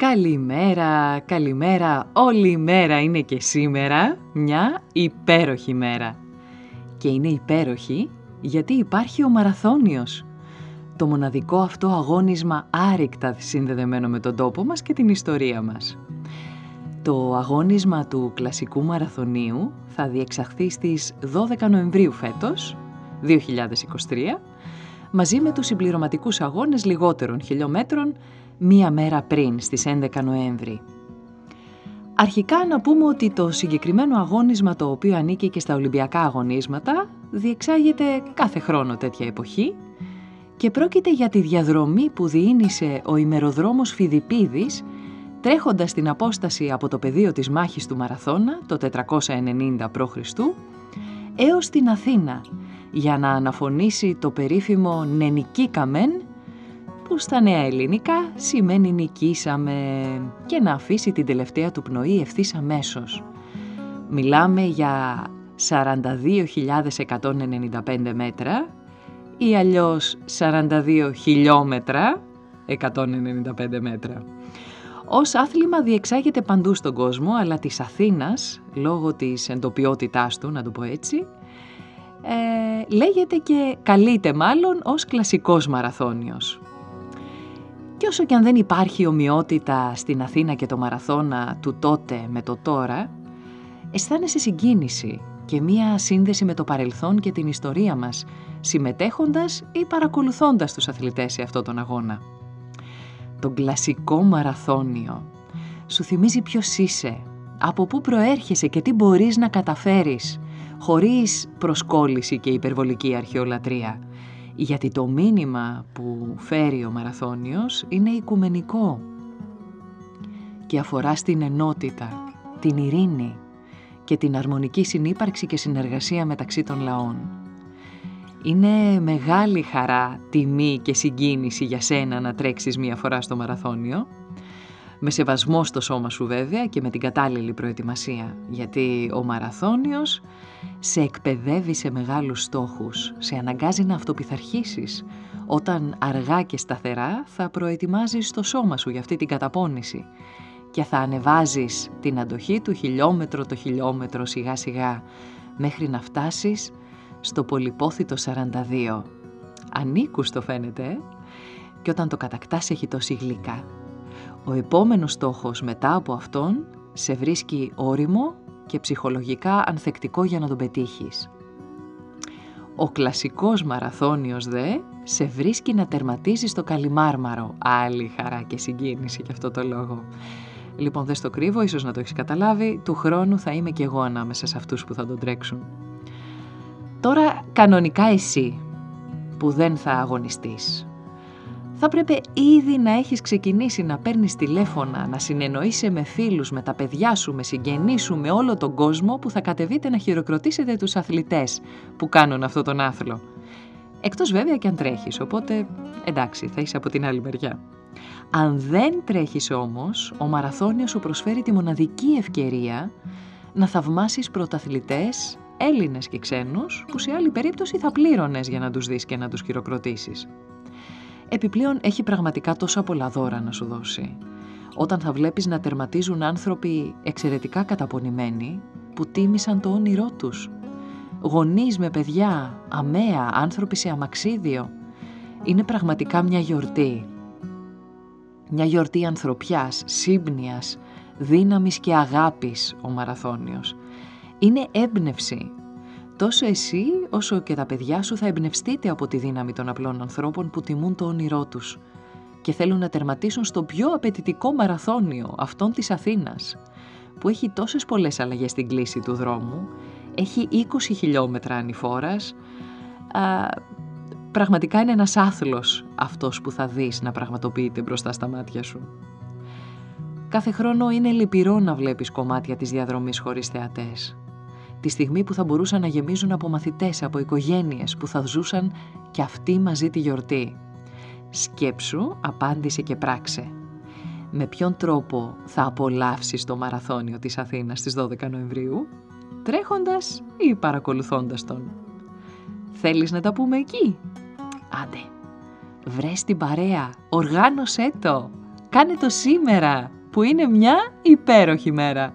Καλημέρα, καλημέρα, όλη η μέρα είναι και σήμερα μια υπέροχη μέρα. Και είναι υπέροχη γιατί υπάρχει ο Μαραθώνιος. Το μοναδικό αυτό αγώνισμα άρρηκτα συνδεδεμένο με τον τόπο μας και την ιστορία μας. Το αγώνισμα του κλασικού μαραθωνίου θα διεξαχθεί στις 12 Νοεμβρίου φέτος, 2023, μαζί με τους συμπληρωματικούς αγώνες λιγότερων χιλιόμετρων μία μέρα πριν, στις 11 Νοέμβρη. Αρχικά να πούμε ότι το συγκεκριμένο αγώνισμα το οποίο ανήκει και στα Ολυμπιακά αγωνίσματα διεξάγεται κάθε χρόνο τέτοια εποχή και πρόκειται για τη διαδρομή που διήνυσε ο ημεροδρόμος Φιδιπίδης τρέχοντας την απόσταση από το πεδίο της μάχης του Μαραθώνα το 490 π.Χ. έως την Αθήνα για να αναφωνήσει το περίφημο «Νενική Καμέν» που στα νέα ελληνικά σημαίνει νικήσαμε και να αφήσει την τελευταία του πνοή ευθύς αμέσως. Μιλάμε για 42.195 μέτρα ή αλλιώς 42 χιλιόμετρα 195 μέτρα. Ως άθλημα διεξάγεται παντού στον κόσμο, αλλά της Αθήνας, λόγω της εντοπιότητάς του, να το πω έτσι, ε, λέγεται και καλείται μάλλον ως κλασικός μαραθώνιος. Και όσο και αν δεν υπάρχει ομοιότητα στην Αθήνα και το μαραθώνα του τότε με το τώρα, αισθάνεσαι συγκίνηση και μία σύνδεση με το παρελθόν και την ιστορία μας, συμμετέχοντας ή παρακολουθώντας τους αθλητές σε αυτόν τον αγώνα. Το κλασικό μαραθώνιο σου θυμίζει ποιος είσαι, από πού προέρχεσαι και τι μπορείς να καταφέρεις, χωρίς προσκόλληση και υπερβολική αρχαιολατρεία γιατί το μήνυμα που φέρει ο Μαραθώνιος είναι οικουμενικό και αφορά στην ενότητα, την ειρήνη και την αρμονική συνύπαρξη και συνεργασία μεταξύ των λαών. Είναι μεγάλη χαρά, τιμή και συγκίνηση για σένα να τρέξεις μία φορά στο Μαραθώνιο, με σεβασμό στο σώμα σου βέβαια και με την κατάλληλη προετοιμασία, γιατί ο Μαραθώνιος σε εκπαιδεύει σε μεγάλους στόχους, σε αναγκάζει να αυτοπιθαρχήσεις, όταν αργά και σταθερά θα προετοιμάζεις το σώμα σου για αυτή την καταπώνηση και θα ανεβάζεις την αντοχή του χιλιόμετρο το χιλιόμετρο σιγά σιγά μέχρι να φτάσεις στο πολυπόθητο 42. Ανήκουστο φαίνεται ε; και όταν το κατακτάς έχει τόση γλυκά. Ο επόμενος στόχος μετά από αυτόν σε βρίσκει όριμο και ψυχολογικά ανθεκτικό για να τον πετύχεις. Ο κλασικός μαραθώνιος δε σε βρίσκει να τερματίζει το καλυμάρμαρο. Άλλη χαρά και συγκίνηση για αυτό το λόγο. Λοιπόν, δεν στο κρύβω, ίσως να το έχεις καταλάβει, του χρόνου θα είμαι και εγώ ανάμεσα σε αυτούς που θα τον τρέξουν. Τώρα, κανονικά εσύ, που δεν θα αγωνιστείς, θα πρέπει ήδη να έχεις ξεκινήσει να παίρνεις τηλέφωνα, να συνεννοείσαι με φίλους, με τα παιδιά σου, με συγγενείς σου, με όλο τον κόσμο που θα κατεβείτε να χειροκροτήσετε τους αθλητές που κάνουν αυτό τον άθλο. Εκτός βέβαια και αν τρέχεις, οπότε εντάξει θα είσαι από την άλλη μεριά. Αν δεν τρέχεις όμως, ο μαραθώνιος σου προσφέρει τη μοναδική ευκαιρία να θαυμάσεις πρωταθλητές, Έλληνες και ξένους, που σε άλλη περίπτωση θα πλήρωνες για να τους δεις και να τους χειροκροτήσεις. Επιπλέον έχει πραγματικά τόσα πολλά δώρα να σου δώσει. Όταν θα βλέπεις να τερματίζουν άνθρωποι εξαιρετικά καταπονημένοι που τίμησαν το όνειρό τους. Γονείς με παιδιά, αμαία, άνθρωποι σε αμαξίδιο. Είναι πραγματικά μια γιορτή. Μια γιορτή ανθρωπιάς, σύμπνοιας, δύναμης και αγάπης ο Μαραθώνιος. Είναι έμπνευση. Τόσο εσύ όσο και τα παιδιά σου θα εμπνευστείτε από τη δύναμη των απλών ανθρώπων που τιμούν το όνειρό τους και θέλουν να τερματίσουν στο πιο απαιτητικό μαραθώνιο, αυτόν της Αθήνας, που έχει τόσες πολλές αλλαγές στην κλίση του δρόμου, έχει 20 χιλιόμετρα ανηφόρας, α, πραγματικά είναι ένας άθλος αυτός που θα δεις να πραγματοποιείται μπροστά στα μάτια σου. Κάθε χρόνο είναι λυπηρό να βλέπεις κομμάτια της διαδρομής χωρίς θεατές. Τη στιγμή που θα μπορούσαν να γεμίζουν από μαθητές, από οικογένειες που θα ζούσαν και αυτοί μαζί τη γιορτή. Σκέψου, απάντησε και πράξε. Με ποιον τρόπο θα απολαύσεις το μαραθώνιο της Αθήνας στις 12 Νοεμβρίου, τρέχοντας ή παρακολουθώντας τον; Θέλεις να τα πούμε εκεί; Άντε, βρες την παρέα, οργάνωσέ το, κάνε το σήμερα, που είναι μια υπέροχη μέρα.